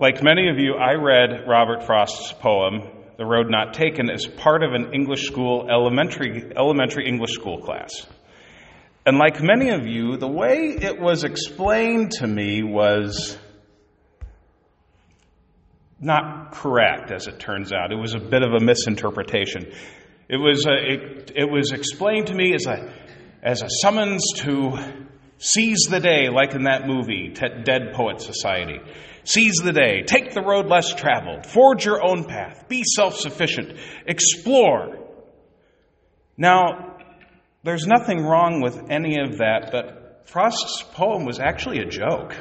Like many of you, I read Robert Frost's poem, The Road Not Taken, as part of an English school, elementary, elementary English school class. And like many of you, the way it was explained to me was not correct, as it turns out. It was a bit of a misinterpretation. It was, a, it, it was explained to me as a, as a summons to seize the day, like in that movie, Dead Poet Society. Seize the day, take the road less traveled, forge your own path, be self sufficient, explore. Now, there's nothing wrong with any of that, but Frost's poem was actually a joke.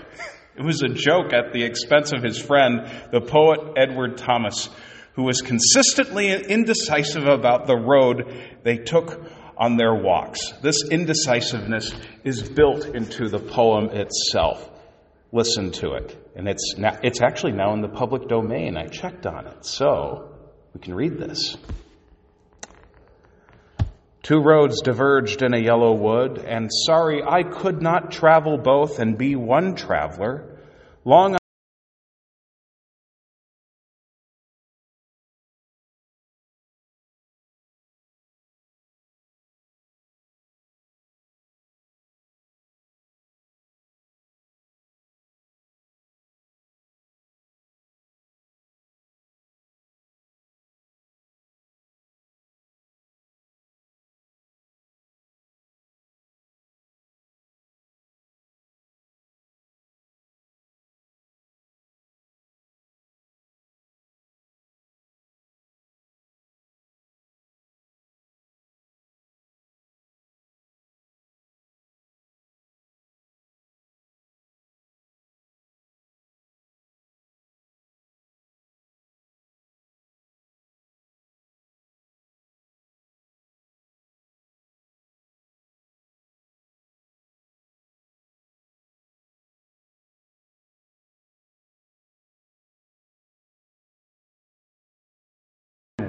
It was a joke at the expense of his friend, the poet Edward Thomas, who was consistently indecisive about the road they took on their walks. This indecisiveness is built into the poem itself. Listen to it. And it's, now, it's actually now in the public domain. I checked on it. So we can read this. Two roads diverged in a yellow wood, and sorry I could not travel both and be one traveler. Long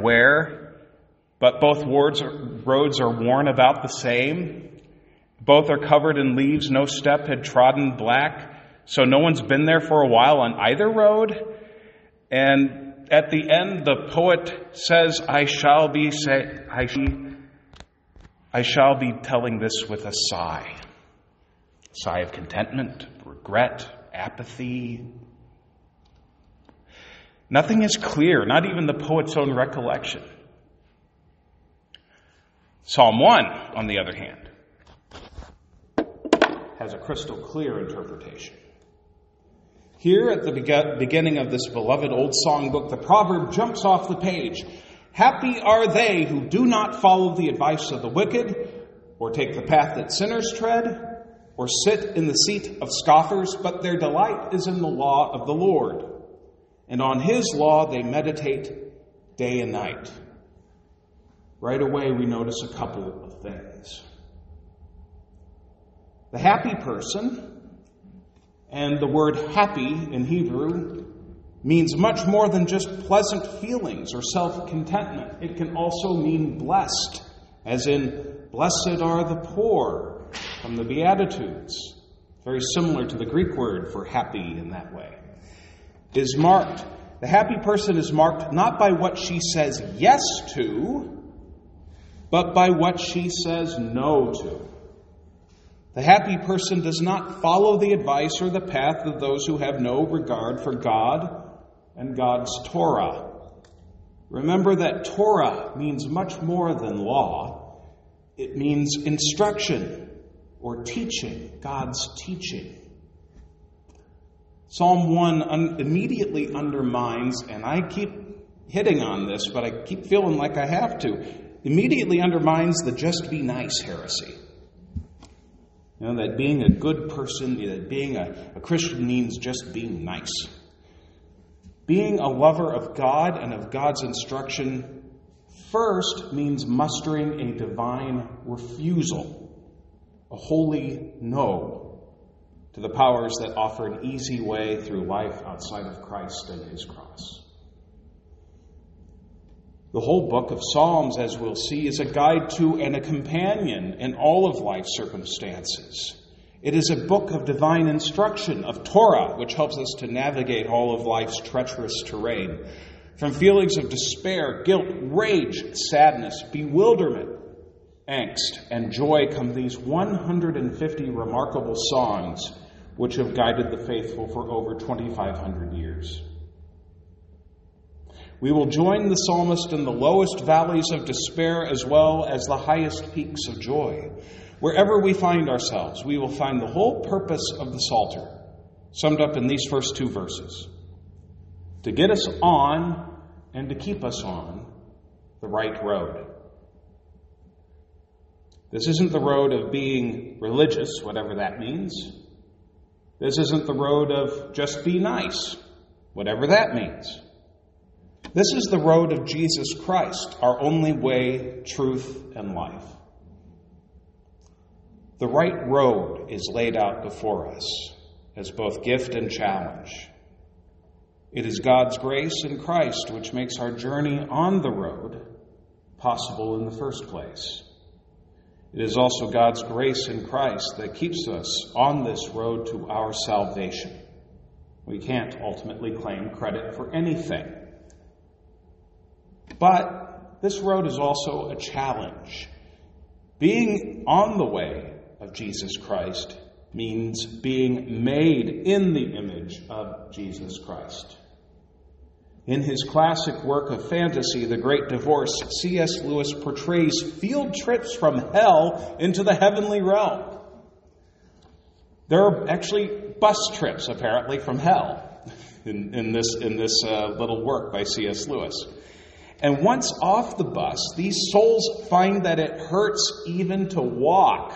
where, but both roads are worn about the same. Both are covered in leaves, no step had trodden black, so no one's been there for a while on either road. And at the end, the poet says, I shall be say, I, I shall be telling this with a sigh. Sigh of contentment, regret, apathy, Nothing is clear, not even the poet's own recollection. Psalm 1, on the other hand, has a crystal clear interpretation. Here at the beginning of this beloved old songbook, the proverb jumps off the page. Happy are they who do not follow the advice of the wicked, or take the path that sinners tread, or sit in the seat of scoffers, but their delight is in the law of the Lord and on his law they meditate day and night. Right away, we notice a couple of things. The happy person, and the word happy in Hebrew means much more than just pleasant feelings or self contentment. It can also mean blessed, as in, blessed are the poor from the Beatitudes. Very similar to the Greek word for happy in that way is marked, the happy person is marked not by what she says yes to, but by what she says no to. The happy person does not follow the advice or the path of those who have no regard for God and God's Torah. Remember that Torah means much more than law, it means instruction or teaching, God's teaching. Psalm 1 un- immediately undermines, and I keep hitting on this, but I keep feeling like I have to, immediately undermines the just be nice heresy. You know, that being a good person, that being a, a Christian means just being nice. Being a lover of God and of God's instruction first means mustering a divine refusal, a holy no to the powers that offer an easy way through life outside of Christ and his cross. The whole book of Psalms, as we'll see, is a guide to and a companion in all of life's circumstances. It is a book of divine instruction, of Torah, which helps us to navigate all of life's treacherous terrain. From feelings of despair, guilt, rage, sadness, bewilderment, angst, and joy come these 150 remarkable songs which have guided the faithful for over 2,500 years. We will join the psalmist in the lowest valleys of despair as well as the highest peaks of joy. Wherever we find ourselves, we will find the whole purpose of the Psalter summed up in these first two verses to get us on and to keep us on the right road. This isn't the road of being religious, whatever that means. This isn't the road of just be nice, whatever that means. This is the road of Jesus Christ, our only way, truth, and life. The right road is laid out before us as both gift and challenge. It is God's grace in Christ which makes our journey on the road possible in the first place. It is also God's grace in Christ that keeps us on this road to our salvation. We can't ultimately claim credit for anything. But this road is also a challenge. Being on the way of Jesus Christ means being made in the image of Jesus Christ. In his classic work of fantasy, The Great Divorce, C.S. Lewis portrays field trips from hell into the heavenly realm. There are actually bus trips, apparently, from hell in, in this, in this uh, little work by C.S. Lewis. And once off the bus, these souls find that it hurts even to walk.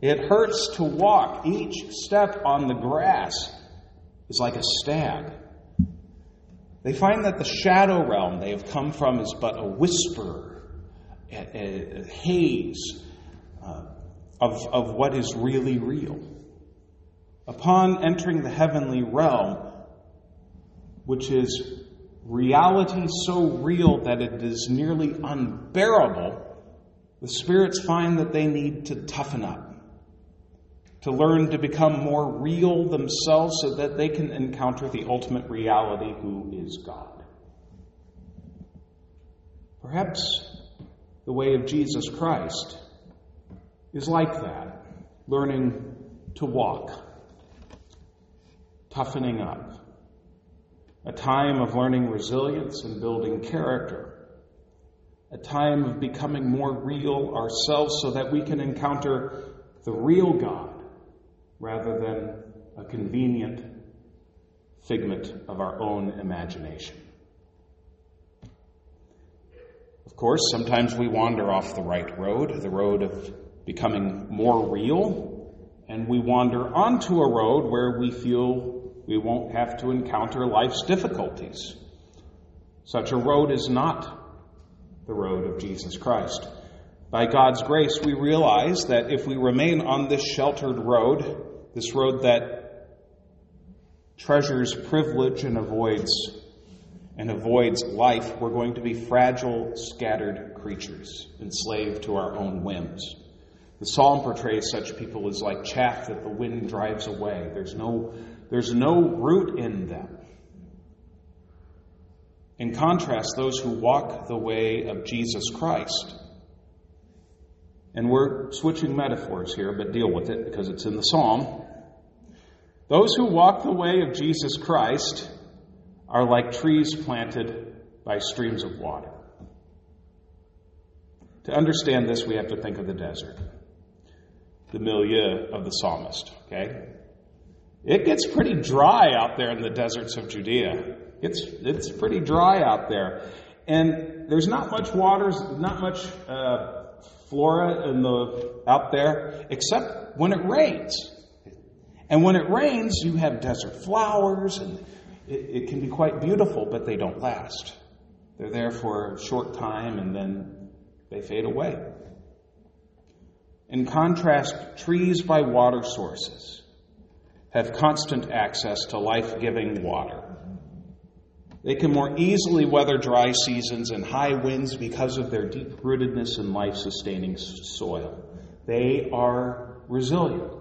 It hurts to walk. Each step on the grass is like a stab. They find that the shadow realm they have come from is but a whisper, a, a, haze uh, of, of what is really real. Upon entering the heavenly realm, which is reality so real that it is nearly unbearable, the spirits find that they need to toughen up to learn to become more real themselves so that they can encounter the ultimate reality who is God. Perhaps the way of Jesus Christ is like that learning to walk, toughening up, a time of learning resilience and building character, a time of becoming more real ourselves so that we can encounter the real God rather than a convenient figment of our own imagination. Of course, sometimes we wander off the right road, the road of becoming more real, and we wander onto a road where we feel we won't have to encounter life's difficulties. Such a road is not the road of Jesus Christ. By God's grace, we realize that if we remain on this sheltered road, this road that treasures privilege and avoids and avoids life, we're going to be fragile, scattered creatures, enslaved to our own whims. The psalm portrays such people as like chaff that the wind drives away. There's no, there's no root in them. In contrast, those who walk the way of Jesus Christ, and we're switching metaphors here, but deal with it because it's in the psalm. Those who walk the way of Jesus Christ are like trees planted by streams of water. To understand this, we have to think of the desert, the milieu of the psalmist, okay? It gets pretty dry out there in the deserts of Judea. It's, it's pretty dry out there. And there's not much water, not much uh, flora in the, out there, except when it rains. And when it rains, you have desert flowers, and it, it can be quite beautiful, but they don't last. They're there for a short time and then they fade away. In contrast, trees by water sources have constant access to life giving water. They can more easily weather dry seasons and high winds because of their deep rootedness in life sustaining soil. They are resilient.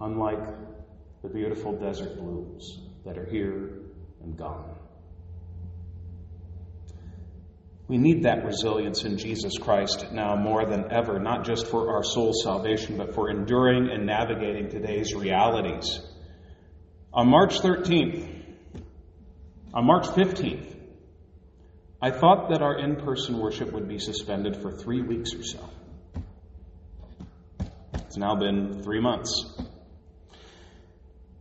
unlike the beautiful desert blooms that are here and gone. We need that resilience in Jesus Christ now more than ever, not just for our soul salvation, but for enduring and navigating today's realities. On March 13th, on March 15th, I thought that our in person worship would be suspended for three weeks or so. It's now been three months.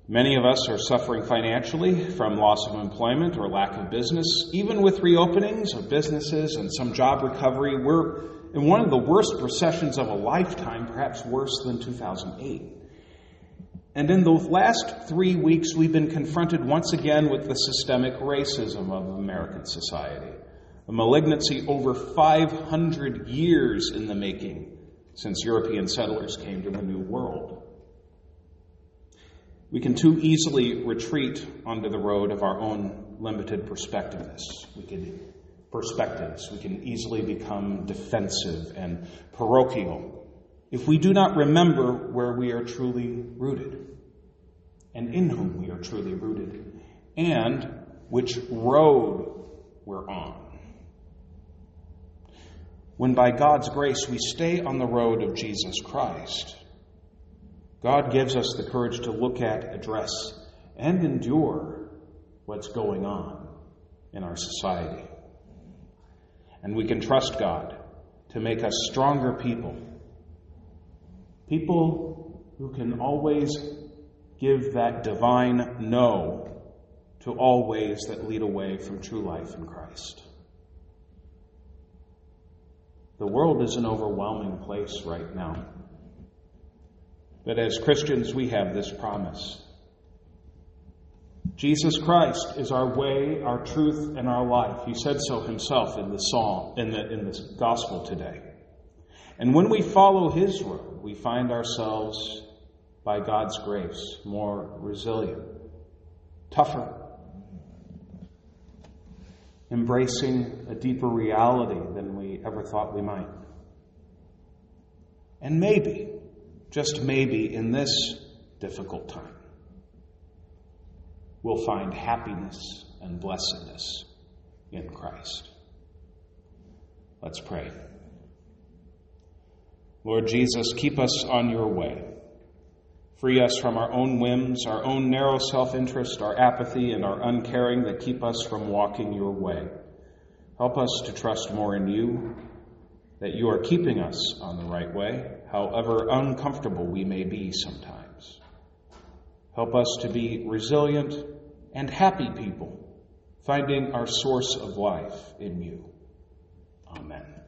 Many of us are suffering financially from loss of employment or lack of business. Even with reopenings of businesses and some job recovery, we're in one of the worst recessions of a lifetime, perhaps worse than 2008. And in the last three weeks, we've been confronted once again with the systemic racism of American society, a malignancy over 500 years in the making since European settlers came to the New World. We can too easily retreat onto the road of our own limited perspectiveness. We can perspectives. We can easily become defensive and parochial if we do not remember where we are truly rooted and in whom we are truly rooted and which road we're on. When by God's grace we stay on the road of Jesus Christ, God gives us the courage to look at, address, and endure what's going on in our society. And we can trust God to make us stronger people. People who can always give that divine no to all ways that lead away from true life in Christ. The world is an overwhelming place right now. But as Christians, we have this promise. Jesus Christ is our way, our truth, and our life. He said so himself in the psalm, in the, in gospel today. And when we follow his road, we find ourselves, by God's grace, more resilient, tougher, embracing a deeper reality than we ever thought we might. And maybe, just maybe in this difficult time, we'll find happiness and blessedness in Christ. Let's pray. Lord Jesus, keep us on your way. Free us from our own whims, our own narrow self interest, our apathy, and our uncaring that keep us from walking your way. Help us to trust more in you that you are keeping us on the right way, however uncomfortable we may be sometimes. Help us to be resilient and happy people, finding our source of life in you. Amen.